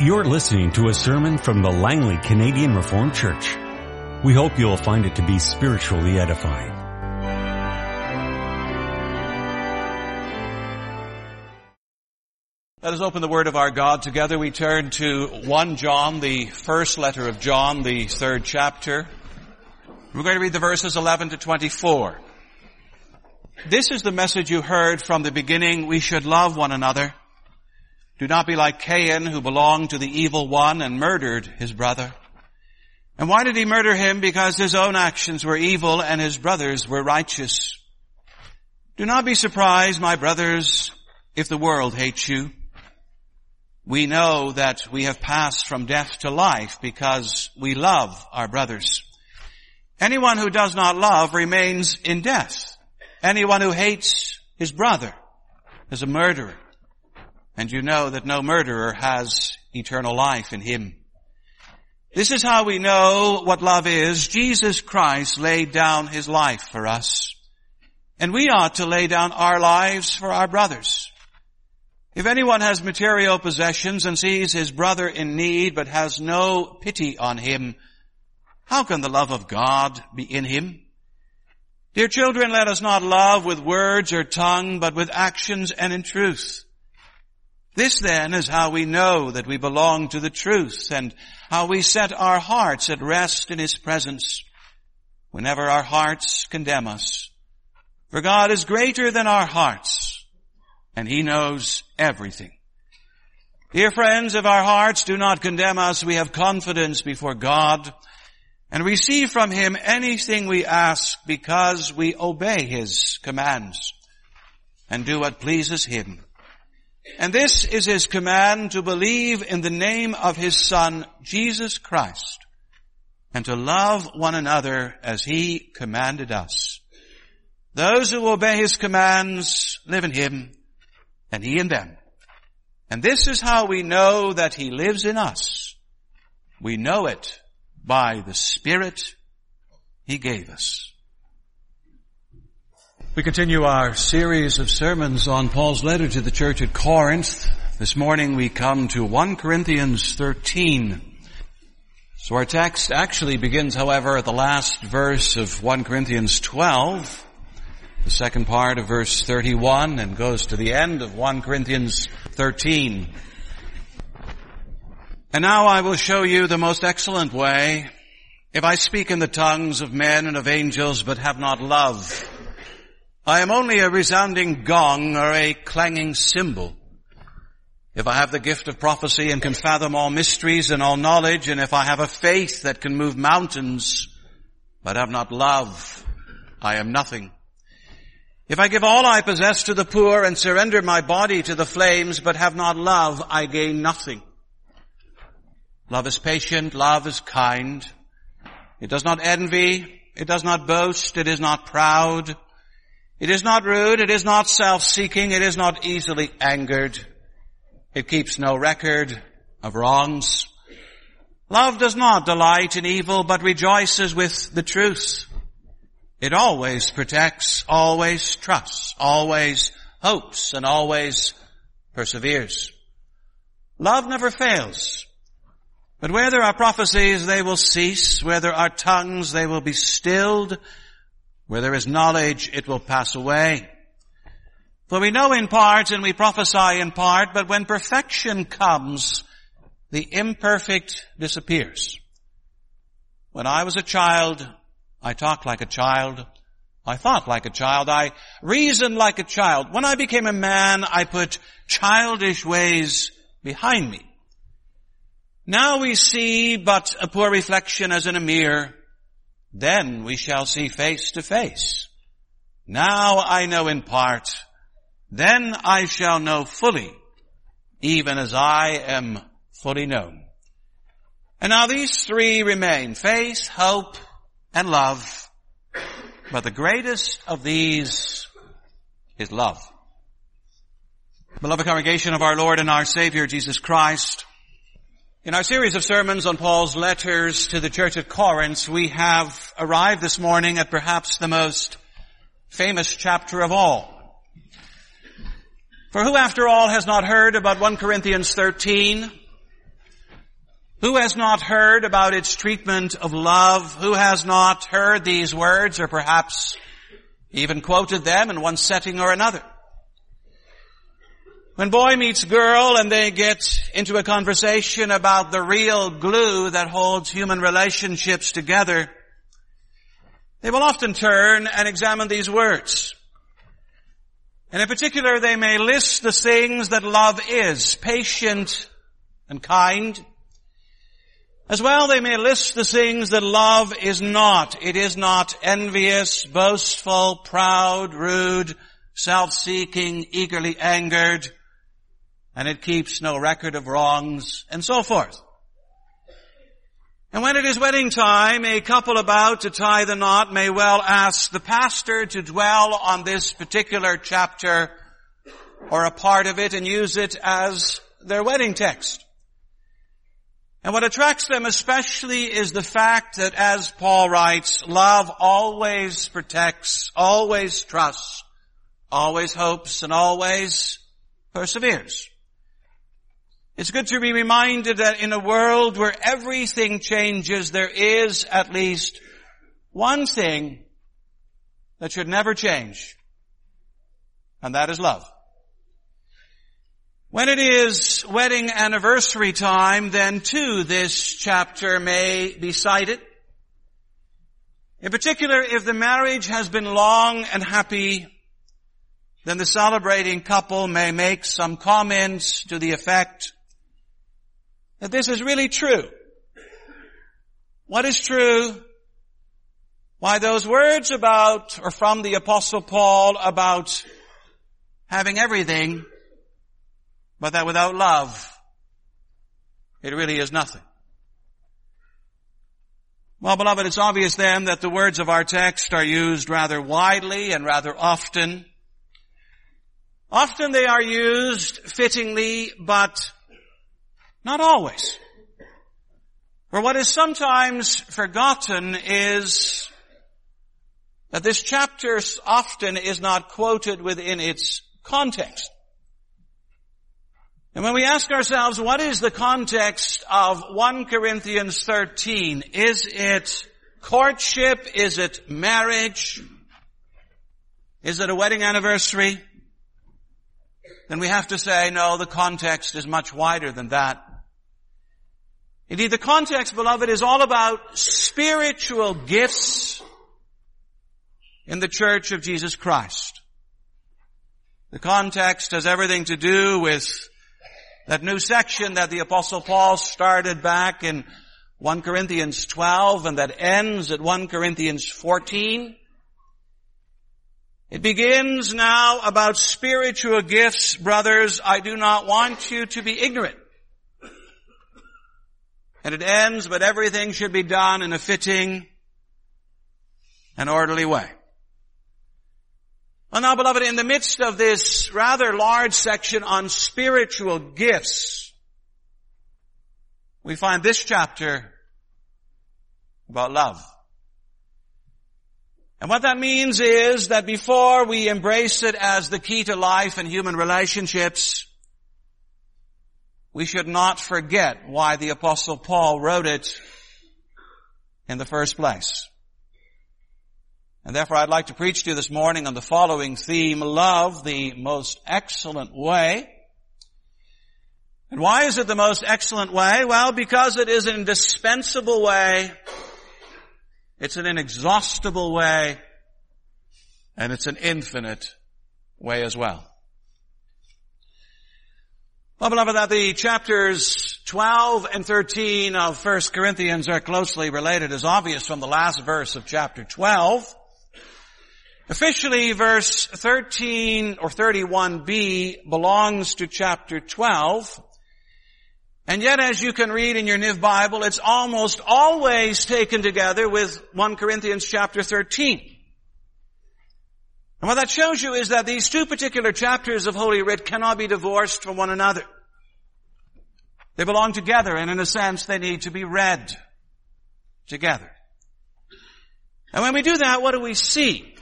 You're listening to a sermon from the Langley Canadian Reformed Church. We hope you'll find it to be spiritually edifying. Let us open the Word of our God together. We turn to 1 John, the first letter of John, the third chapter. We're going to read the verses 11 to 24. This is the message you heard from the beginning. We should love one another. Do not be like Cain who belonged to the evil one and murdered his brother. And why did he murder him? Because his own actions were evil and his brothers were righteous. Do not be surprised, my brothers, if the world hates you. We know that we have passed from death to life because we love our brothers. Anyone who does not love remains in death. Anyone who hates his brother is a murderer. And you know that no murderer has eternal life in him. This is how we know what love is. Jesus Christ laid down his life for us. And we ought to lay down our lives for our brothers. If anyone has material possessions and sees his brother in need but has no pity on him, how can the love of God be in him? Dear children, let us not love with words or tongue, but with actions and in truth. This then is how we know that we belong to the truth and how we set our hearts at rest in His presence whenever our hearts condemn us. For God is greater than our hearts and He knows everything. Dear friends, if our hearts do not condemn us, we have confidence before God and receive from Him anything we ask because we obey His commands and do what pleases Him. And this is his command to believe in the name of his son, Jesus Christ, and to love one another as he commanded us. Those who obey his commands live in him, and he in them. And this is how we know that he lives in us. We know it by the Spirit he gave us. We continue our series of sermons on Paul's letter to the church at Corinth. This morning we come to 1 Corinthians 13. So our text actually begins, however, at the last verse of 1 Corinthians 12, the second part of verse 31, and goes to the end of 1 Corinthians 13. And now I will show you the most excellent way. If I speak in the tongues of men and of angels but have not love, I am only a resounding gong or a clanging cymbal. If I have the gift of prophecy and can fathom all mysteries and all knowledge, and if I have a faith that can move mountains, but have not love, I am nothing. If I give all I possess to the poor and surrender my body to the flames, but have not love, I gain nothing. Love is patient, love is kind. It does not envy, it does not boast, it is not proud. It is not rude, it is not self-seeking, it is not easily angered. It keeps no record of wrongs. Love does not delight in evil, but rejoices with the truth. It always protects, always trusts, always hopes, and always perseveres. Love never fails. But where there are prophecies, they will cease. Where there are tongues, they will be stilled. Where there is knowledge, it will pass away. For we know in part and we prophesy in part, but when perfection comes, the imperfect disappears. When I was a child, I talked like a child. I thought like a child. I reasoned like a child. When I became a man, I put childish ways behind me. Now we see but a poor reflection as in a mirror. Then we shall see face to face. Now I know in part. Then I shall know fully, even as I am fully known. And now these three remain, faith, hope, and love. But the greatest of these is love. Beloved congregation of our Lord and our Savior Jesus Christ, in our series of sermons on Paul's letters to the church at Corinth, we have arrived this morning at perhaps the most famous chapter of all. For who after all has not heard about 1 Corinthians 13? Who has not heard about its treatment of love? Who has not heard these words or perhaps even quoted them in one setting or another? When boy meets girl and they get into a conversation about the real glue that holds human relationships together, they will often turn and examine these words. And in particular, they may list the things that love is, patient and kind. As well, they may list the things that love is not. It is not envious, boastful, proud, rude, self-seeking, eagerly angered, and it keeps no record of wrongs, and so forth. And when it is wedding time, a couple about to tie the knot may well ask the pastor to dwell on this particular chapter or a part of it and use it as their wedding text. And what attracts them especially is the fact that as Paul writes, love always protects, always trusts, always hopes, and always perseveres. It's good to be reminded that in a world where everything changes, there is at least one thing that should never change. And that is love. When it is wedding anniversary time, then too this chapter may be cited. In particular, if the marriage has been long and happy, then the celebrating couple may make some comments to the effect, that this is really true. What is true? Why those words about, or from the apostle Paul about having everything, but that without love, it really is nothing. Well, beloved, it's obvious then that the words of our text are used rather widely and rather often. Often they are used fittingly, but not always. For what is sometimes forgotten is that this chapter often is not quoted within its context. And when we ask ourselves, what is the context of 1 Corinthians 13? Is it courtship? Is it marriage? Is it a wedding anniversary? Then we have to say, no, the context is much wider than that. Indeed, the context, beloved, is all about spiritual gifts in the church of Jesus Christ. The context has everything to do with that new section that the apostle Paul started back in 1 Corinthians 12 and that ends at 1 Corinthians 14. It begins now about spiritual gifts, brothers. I do not want you to be ignorant. And it ends, but everything should be done in a fitting and orderly way. Well now beloved, in the midst of this rather large section on spiritual gifts, we find this chapter about love. And what that means is that before we embrace it as the key to life and human relationships, we should not forget why the apostle Paul wrote it in the first place. And therefore I'd like to preach to you this morning on the following theme, love the most excellent way. And why is it the most excellent way? Well, because it is an indispensable way. It's an inexhaustible way. And it's an infinite way as well. Well, beloved, that the chapters 12 and 13 of 1 Corinthians are closely related is obvious from the last verse of chapter 12. Officially, verse 13 or 31b belongs to chapter 12. And yet, as you can read in your NIV Bible, it's almost always taken together with 1 Corinthians chapter 13. And what that shows you is that these two particular chapters of Holy Writ cannot be divorced from one another. They belong together and in a sense they need to be read together. And when we do that, what do we see?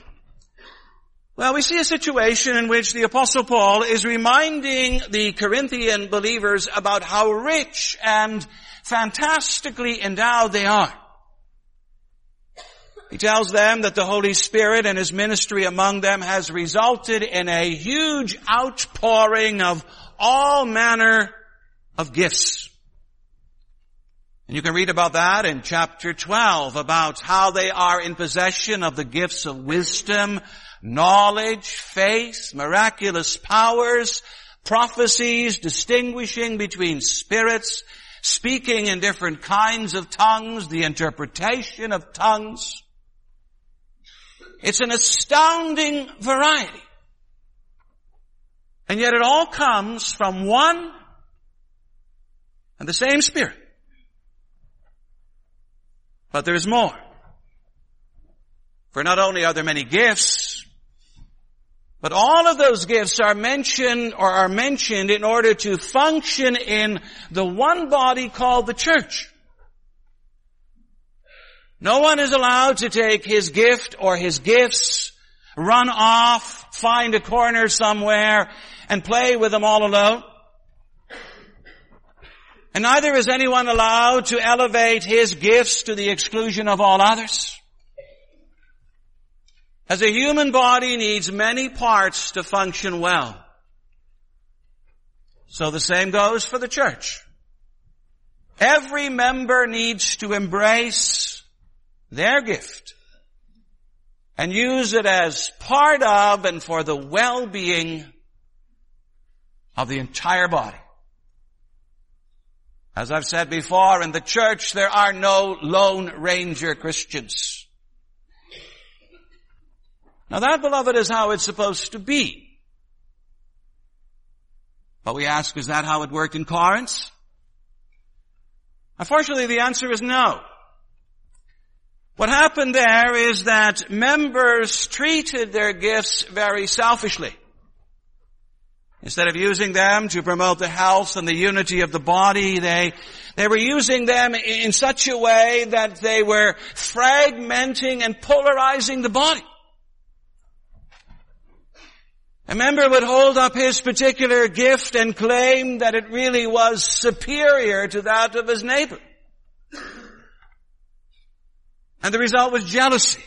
Well, we see a situation in which the apostle Paul is reminding the Corinthian believers about how rich and fantastically endowed they are. He tells them that the Holy Spirit and His ministry among them has resulted in a huge outpouring of all manner of gifts. And you can read about that in chapter 12 about how they are in possession of the gifts of wisdom, knowledge, faith, miraculous powers, prophecies, distinguishing between spirits, speaking in different kinds of tongues, the interpretation of tongues. It's an astounding variety. And yet it all comes from one and the same Spirit. But there's more. For not only are there many gifts, but all of those gifts are mentioned or are mentioned in order to function in the one body called the church. No one is allowed to take his gift or his gifts, run off, find a corner somewhere, and play with them all alone. And neither is anyone allowed to elevate his gifts to the exclusion of all others. As a human body needs many parts to function well. So the same goes for the church. Every member needs to embrace their gift and use it as part of and for the well-being of the entire body. As I've said before, in the church there are no lone ranger Christians. Now that, beloved, is how it's supposed to be. But we ask, is that how it worked in Corinth? Unfortunately, the answer is no. What happened there is that members treated their gifts very selfishly. Instead of using them to promote the health and the unity of the body, they, they were using them in such a way that they were fragmenting and polarizing the body. A member would hold up his particular gift and claim that it really was superior to that of his neighbor. And the result was jealousy,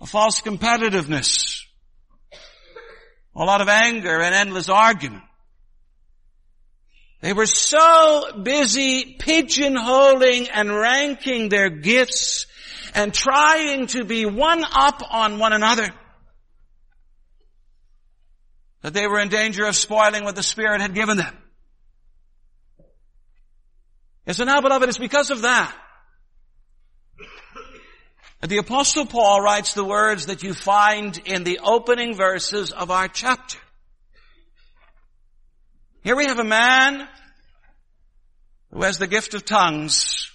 a false competitiveness, a lot of anger and endless argument. They were so busy pigeonholing and ranking their gifts and trying to be one up on one another that they were in danger of spoiling what the Spirit had given them. And so now, beloved, it's because of that the apostle Paul writes the words that you find in the opening verses of our chapter. Here we have a man who has the gift of tongues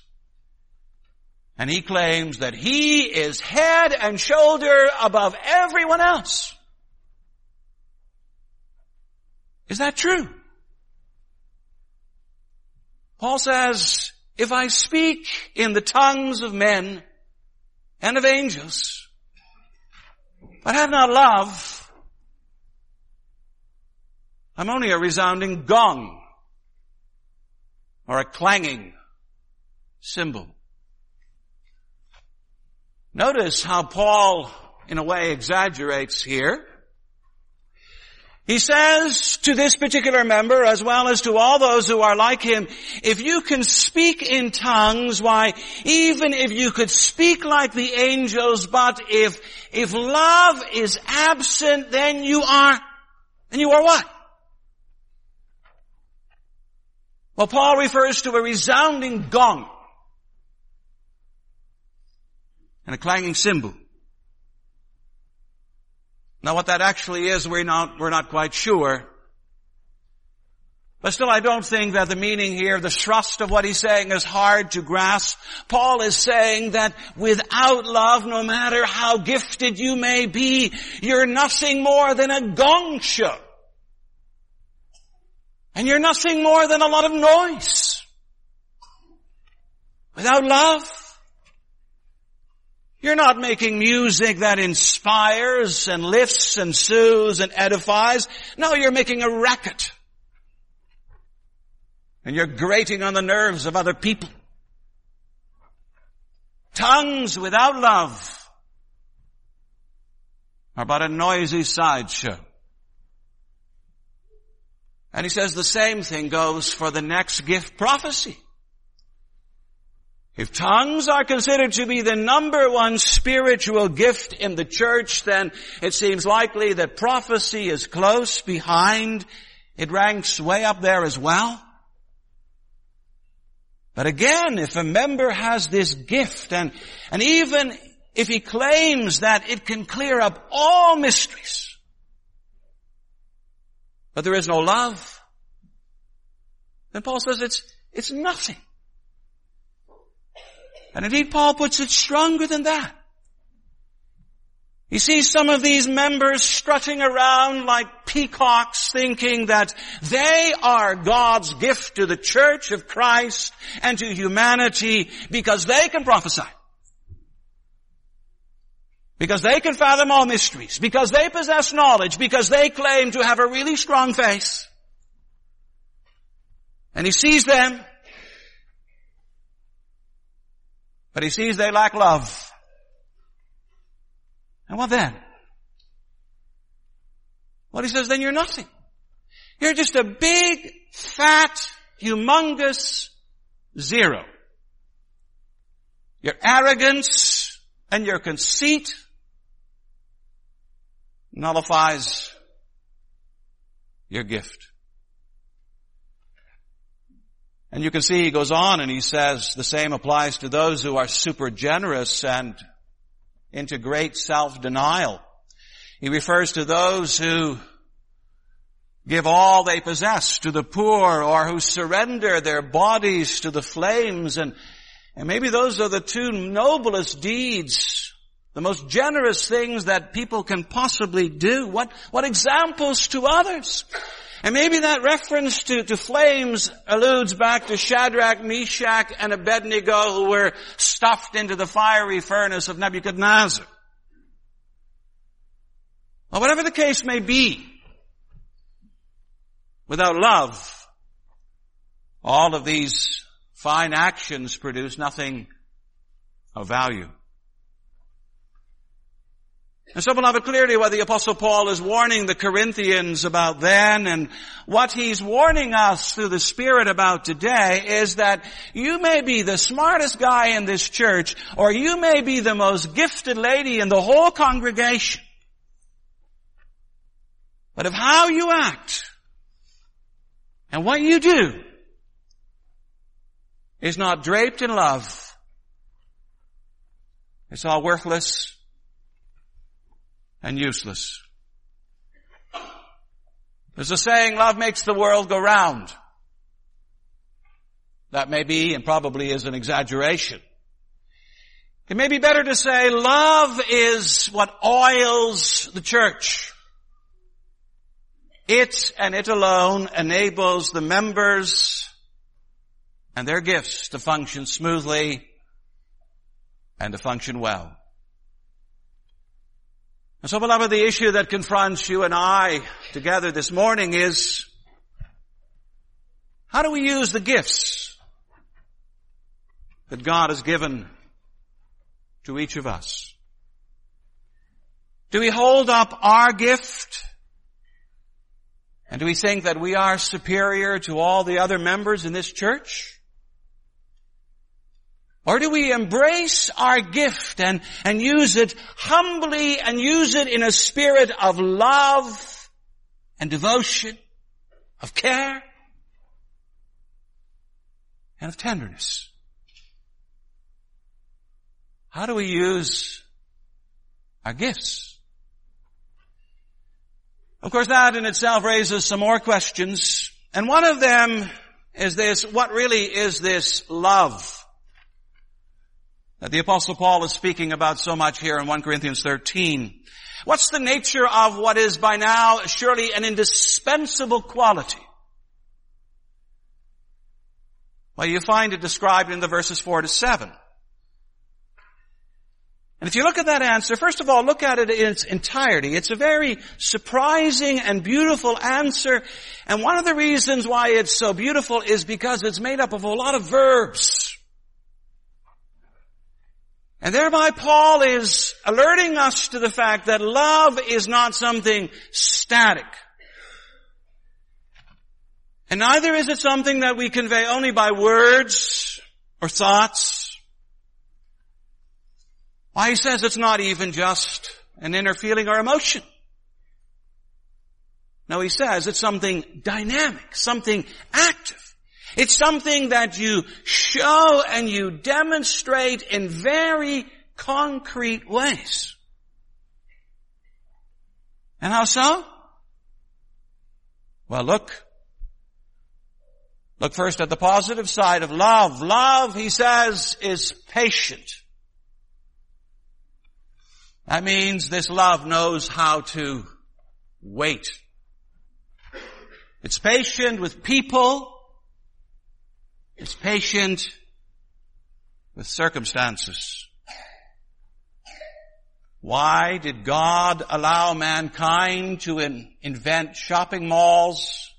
and he claims that he is head and shoulder above everyone else. Is that true? Paul says, if I speak in the tongues of men and of angels, but have not love, I'm only a resounding gong or a clanging cymbal. Notice how Paul, in a way, exaggerates here. He says to this particular member as well as to all those who are like him, if you can speak in tongues, why, even if you could speak like the angels, but if, if love is absent, then you are, then you are what? Well, Paul refers to a resounding gong and a clanging cymbal. Now what that actually is, we're not, we're not quite sure. But still I don't think that the meaning here, the thrust of what he's saying is hard to grasp. Paul is saying that without love, no matter how gifted you may be, you're nothing more than a gong show. And you're nothing more than a lot of noise. Without love, You're not making music that inspires and lifts and soothes and edifies. No, you're making a racket. And you're grating on the nerves of other people. Tongues without love are but a noisy sideshow. And he says the same thing goes for the next gift prophecy. If tongues are considered to be the number one spiritual gift in the church, then it seems likely that prophecy is close behind. It ranks way up there as well. But again, if a member has this gift and, and even if he claims that it can clear up all mysteries, but there is no love, then Paul says it's, it's nothing. And indeed Paul puts it stronger than that. He sees some of these members strutting around like peacocks thinking that they are God's gift to the church of Christ and to humanity because they can prophesy. Because they can fathom all mysteries. Because they possess knowledge. Because they claim to have a really strong faith. And he sees them But he sees they lack love. And what then? Well, he says, then you're nothing. You're just a big, fat, humongous zero. Your arrogance and your conceit nullifies your gift. And you can see he goes on and he says the same applies to those who are super generous and into great self-denial. He refers to those who give all they possess to the poor or who surrender their bodies to the flames and, and maybe those are the two noblest deeds, the most generous things that people can possibly do. What, what examples to others. And maybe that reference to, to flames alludes back to Shadrach, Meshach, and Abednego who were stuffed into the fiery furnace of Nebuchadnezzar. Well, whatever the case may be, without love, all of these fine actions produce nothing of value. And so beloved, clearly what the apostle Paul is warning the Corinthians about then and what he's warning us through the Spirit about today is that you may be the smartest guy in this church or you may be the most gifted lady in the whole congregation. But if how you act and what you do is not draped in love, it's all worthless and useless. There's a saying, love makes the world go round. That may be and probably is an exaggeration. It may be better to say love is what oils the church. It and it alone enables the members and their gifts to function smoothly and to function well. And so beloved, the issue that confronts you and I together this morning is, how do we use the gifts that God has given to each of us? Do we hold up our gift? And do we think that we are superior to all the other members in this church? Or do we embrace our gift and, and use it humbly and use it in a spirit of love and devotion, of care and of tenderness? How do we use our gifts? Of course that in itself raises some more questions. And one of them is this, what really is this love? That the apostle Paul is speaking about so much here in 1 Corinthians 13. What's the nature of what is by now surely an indispensable quality? Well, you find it described in the verses 4 to 7. And if you look at that answer, first of all, look at it in its entirety. It's a very surprising and beautiful answer. And one of the reasons why it's so beautiful is because it's made up of a lot of verbs. And thereby Paul is alerting us to the fact that love is not something static. And neither is it something that we convey only by words or thoughts. Why he says it's not even just an inner feeling or emotion. No, he says it's something dynamic, something active. It's something that you show and you demonstrate in very concrete ways. And how so? Well, look Look first at the positive side of love. Love, he says, is patient. That means this love knows how to wait. It's patient with people. It's patient with circumstances. Why did God allow mankind to in, invent shopping malls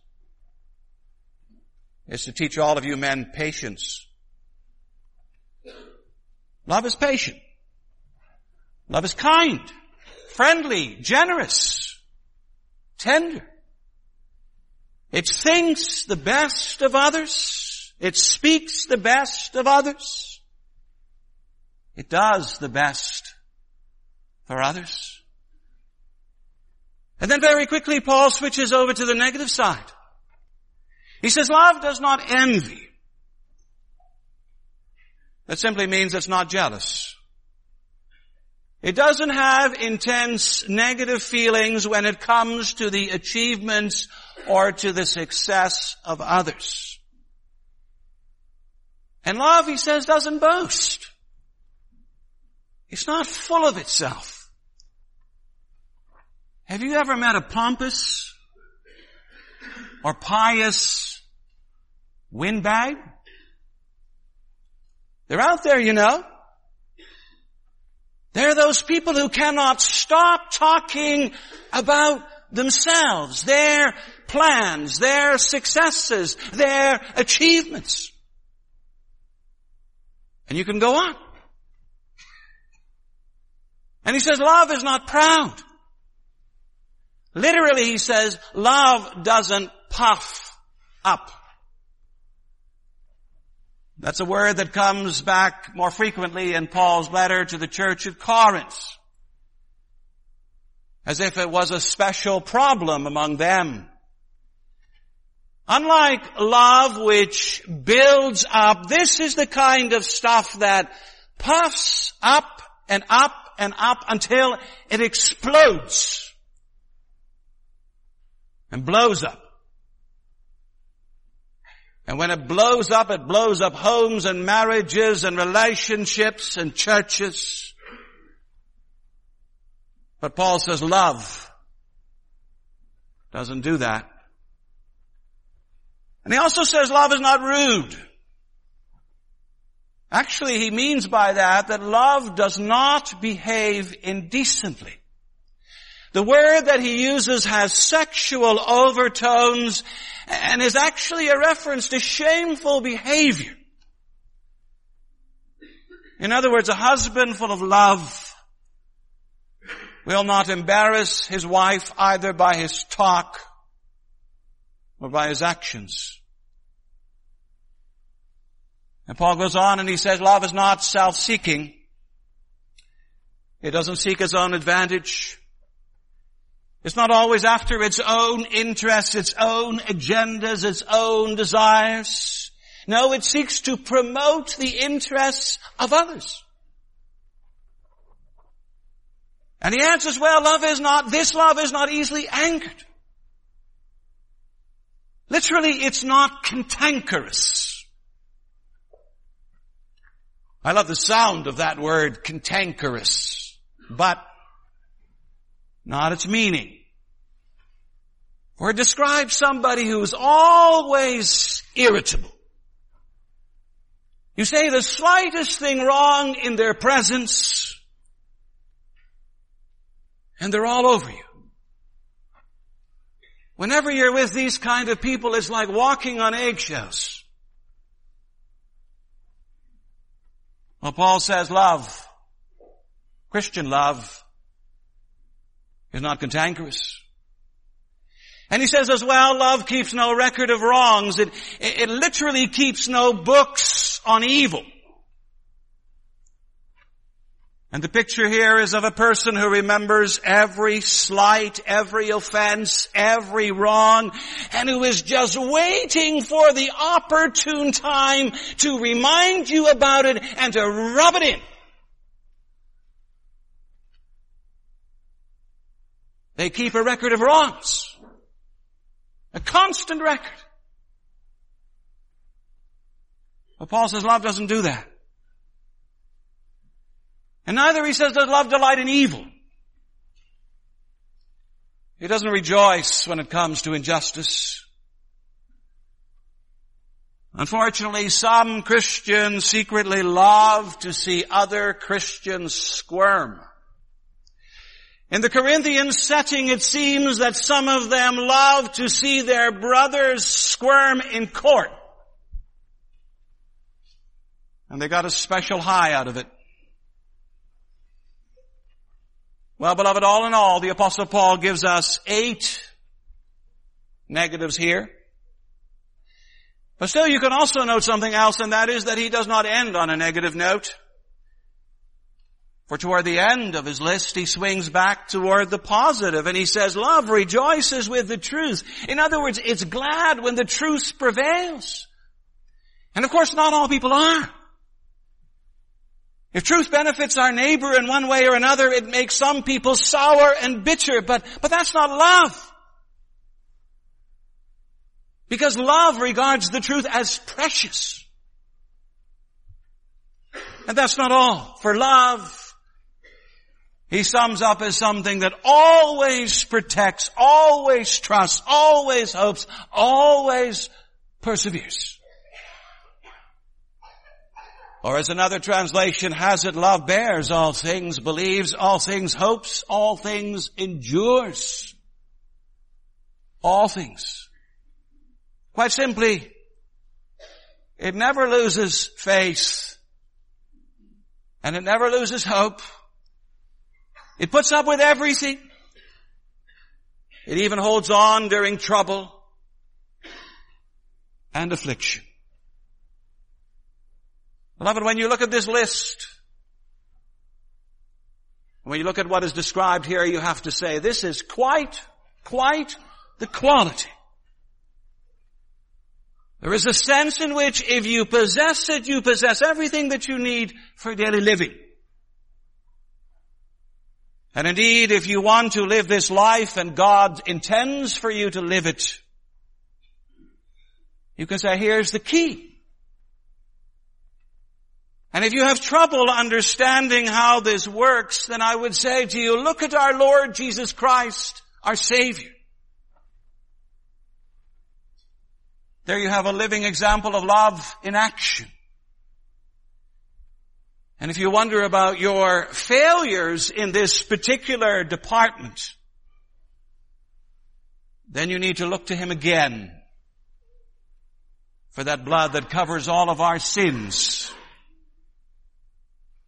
is to teach all of you men patience. Love is patient. Love is kind, friendly, generous, tender. It thinks the best of others. It speaks the best of others. It does the best for others. And then very quickly Paul switches over to the negative side. He says love does not envy. That simply means it's not jealous. It doesn't have intense negative feelings when it comes to the achievements or to the success of others. And love, he says, doesn't boast. It's not full of itself. Have you ever met a pompous or pious windbag. They're out there, you know. They're those people who cannot stop talking about themselves, their plans, their successes, their achievements. And you can go on. And he says love is not proud. Literally he says love doesn't puff up. That's a word that comes back more frequently in Paul's letter to the church at Corinth. As if it was a special problem among them. Unlike love which builds up, this is the kind of stuff that puffs up and up and up until it explodes and blows up. And when it blows up, it blows up homes and marriages and relationships and churches. But Paul says love doesn't do that. And he also says love is not rude. Actually, he means by that that love does not behave indecently. The word that he uses has sexual overtones and is actually a reference to shameful behavior. In other words, a husband full of love will not embarrass his wife either by his talk or by his actions. And Paul goes on and he says, love is not self-seeking. It doesn't seek its own advantage. It's not always after its own interests, its own agendas, its own desires. No, it seeks to promote the interests of others. And he answers, well, love is not, this love is not easily angered. Literally, it's not cantankerous. I love the sound of that word, cantankerous. But not its meaning. Or it describes somebody who's always irritable. You say the slightest thing wrong in their presence, And they're all over you. Whenever you're with these kind of people, it's like walking on eggshells. Well, Paul says love, Christian love, is not cantankerous. And he says as well, love keeps no record of wrongs. It, it, it literally keeps no books on evil. And the picture here is of a person who remembers every slight, every offense, every wrong, and who is just waiting for the opportune time to remind you about it and to rub it in. They keep a record of wrongs. A constant record. But Paul says love doesn't do that. And neither, he says, does love delight in evil. He doesn't rejoice when it comes to injustice. Unfortunately, some Christians secretly love to see other Christians squirm. In the Corinthian setting, it seems that some of them love to see their brothers squirm in court. And they got a special high out of it. Well, beloved, all in all, the apostle Paul gives us eight negatives here. But still you can also note something else, and that is that he does not end on a negative note. For toward the end of his list, he swings back toward the positive and he says, love rejoices with the truth. In other words, it's glad when the truth prevails. And of course, not all people are. If truth benefits our neighbor in one way or another, it makes some people sour and bitter, but, but that's not love. Because love regards the truth as precious. And that's not all. For love, he sums up as something that always protects, always trusts, always hopes, always perseveres. Or as another translation has it, love bears all things, believes all things, hopes all things, endures all things. Quite simply, it never loses faith and it never loses hope. It puts up with everything. It even holds on during trouble and affliction. Beloved, when you look at this list, when you look at what is described here, you have to say, this is quite, quite the quality. There is a sense in which if you possess it, you possess everything that you need for daily living. And indeed, if you want to live this life and God intends for you to live it, you can say, here's the key. And if you have trouble understanding how this works, then I would say to you, look at our Lord Jesus Christ, our Savior. There you have a living example of love in action. And if you wonder about your failures in this particular department, then you need to look to Him again for that blood that covers all of our sins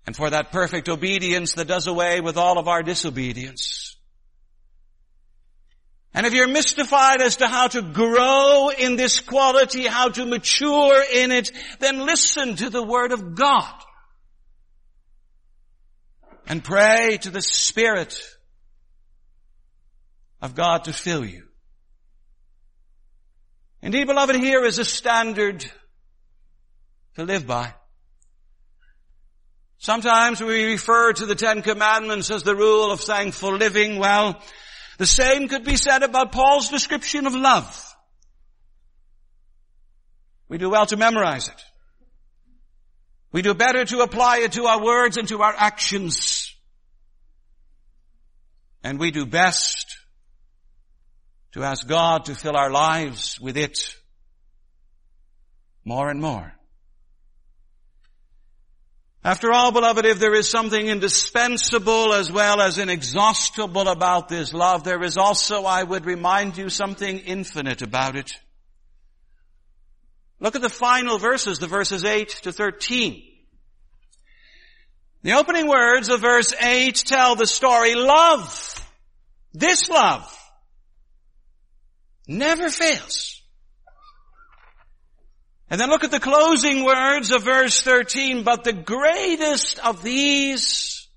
and for that perfect obedience that does away with all of our disobedience. And if you're mystified as to how to grow in this quality, how to mature in it, then listen to the Word of God. And pray to the Spirit of God to fill you. Indeed, beloved, here is a standard to live by. Sometimes we refer to the Ten Commandments as the rule of thankful living. Well, the same could be said about Paul's description of love. We do well to memorize it. We do better to apply it to our words and to our actions. And we do best to ask God to fill our lives with it more and more. After all, beloved, if there is something indispensable as well as inexhaustible about this love, there is also, I would remind you, something infinite about it. Look at the final verses, the verses 8 to 13. The opening words of verse 8 tell the story, love, this love, never fails. And then look at the closing words of verse 13, but the greatest of these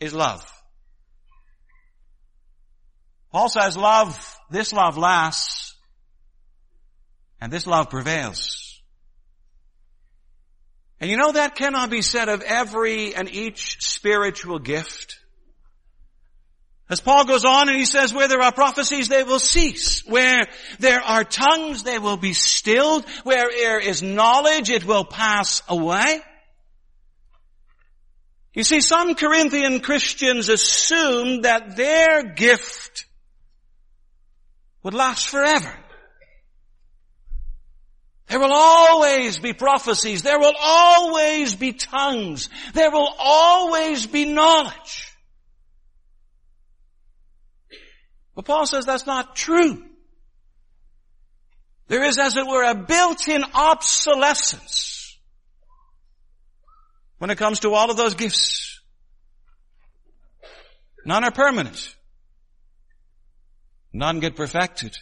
is love. Paul says love, this love lasts, and this love prevails. And you know that cannot be said of every and each spiritual gift. As Paul goes on and he says, where there are prophecies, they will cease. Where there are tongues, they will be stilled. Where there is knowledge, it will pass away. You see, some Corinthian Christians assumed that their gift would last forever. There will always be prophecies. There will always be tongues. There will always be knowledge. But Paul says that's not true. There is, as it were, a built-in obsolescence when it comes to all of those gifts. None are permanent. None get perfected.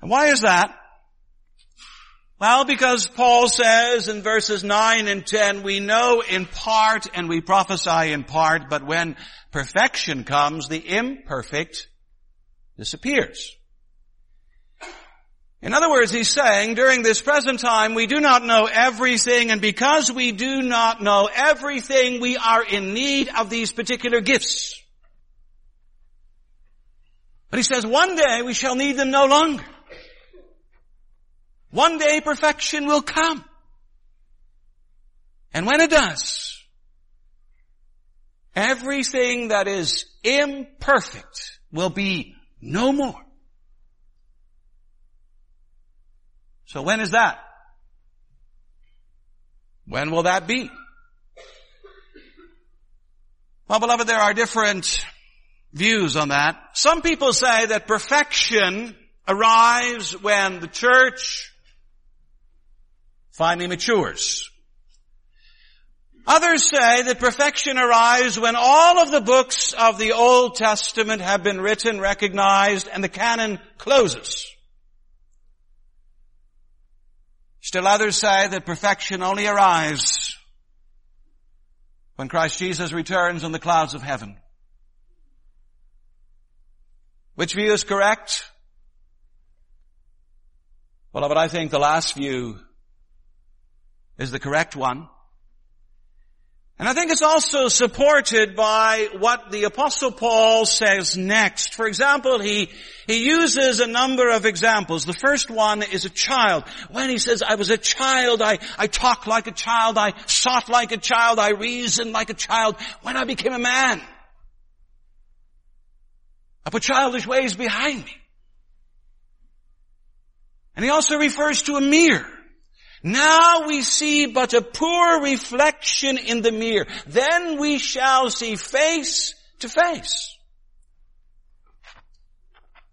And why is that? Well, because Paul says in verses 9 and 10, we know in part and we prophesy in part, but when perfection comes, the imperfect disappears. In other words, he's saying, during this present time, we do not know everything, and because we do not know everything, we are in need of these particular gifts. But he says, one day we shall need them no longer. One day perfection will come. And when it does, everything that is imperfect will be no more. So when is that? When will that be? Well, beloved, there are different views on that. Some people say that perfection arrives when the church finally matures. Others say that perfection arrives when all of the books of the Old Testament have been written, recognized, and the canon closes. Still others say that perfection only arrives when Christ Jesus returns on the clouds of heaven. Which view is correct? Well, but I think the last view is the correct one. And I think it's also supported by what the apostle Paul says next. For example, he, he uses a number of examples. The first one is a child. When he says, I was a child, I, I talked like a child, I sought like a child, I reasoned like a child. When I became a man, I put childish ways behind me. And he also refers to a mirror. Now we see but a poor reflection in the mirror. Then we shall see face to face.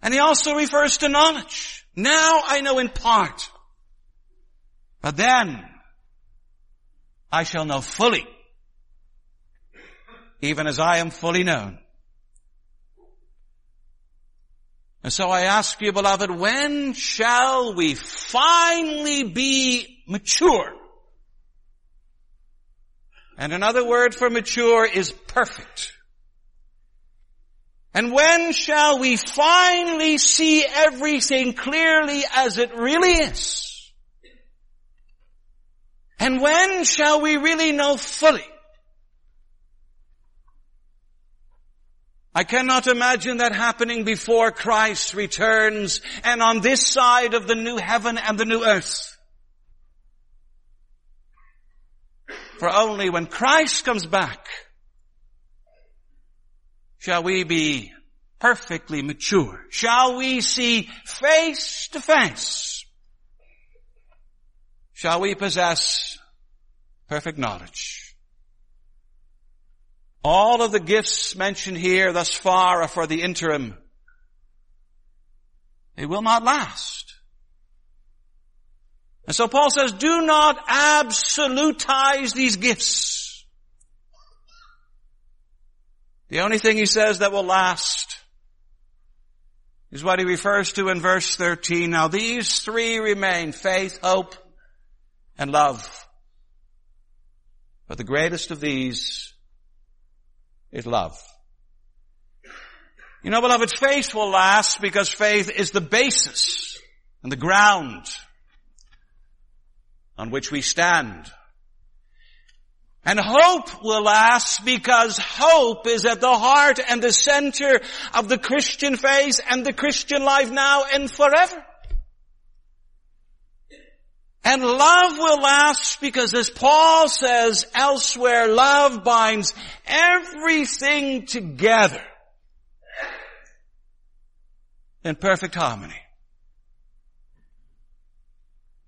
And he also refers to knowledge. Now I know in part. But then I shall know fully. Even as I am fully known. And so I ask you, beloved, when shall we finally be mature? And another word for mature is perfect. And when shall we finally see everything clearly as it really is? And when shall we really know fully I cannot imagine that happening before Christ returns and on this side of the new heaven and the new earth. For only when Christ comes back shall we be perfectly mature. Shall we see face to face. shall we possess perfect knowledge. All of the gifts mentioned here thus far are for the interim. They will not last. And so Paul says, do not absolutize these gifts. The only thing he says that will last is what he refers to in verse 13. Now these three remain, faith, hope, and love. But the greatest of these is love. You know, beloved, faith will last because faith is the basis and the ground on which we stand. And hope will last because hope is at the heart and the center of the Christian faith and the Christian life now and forever. And love will last because as Paul says elsewhere, love binds everything together in perfect harmony.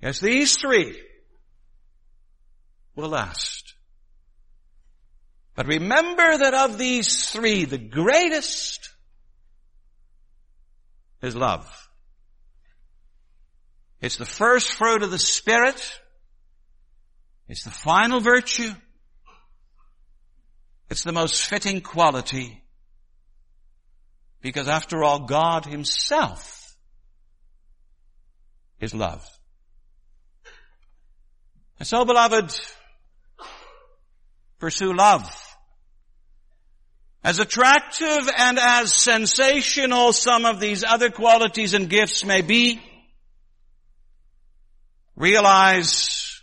Yes, these three will last. But remember that of these three, the greatest is love. It's the first fruit of the Spirit. It's the final virtue. It's the most fitting quality. Because after all, God Himself is love. And so beloved, pursue love. As attractive and as sensational some of these other qualities and gifts may be, Realize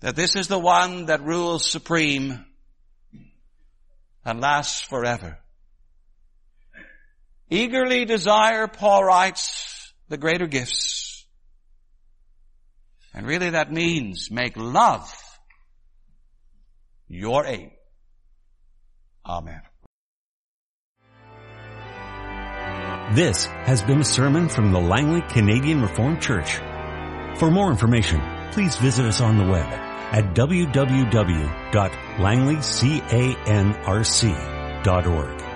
that this is the one that rules supreme and lasts forever. Eagerly desire, Paul writes, the greater gifts. And really that means make love your aim. Amen. This has been a sermon from the Langley Canadian Reformed Church. For more information, please visit us on the web at www.langleycanrc.org.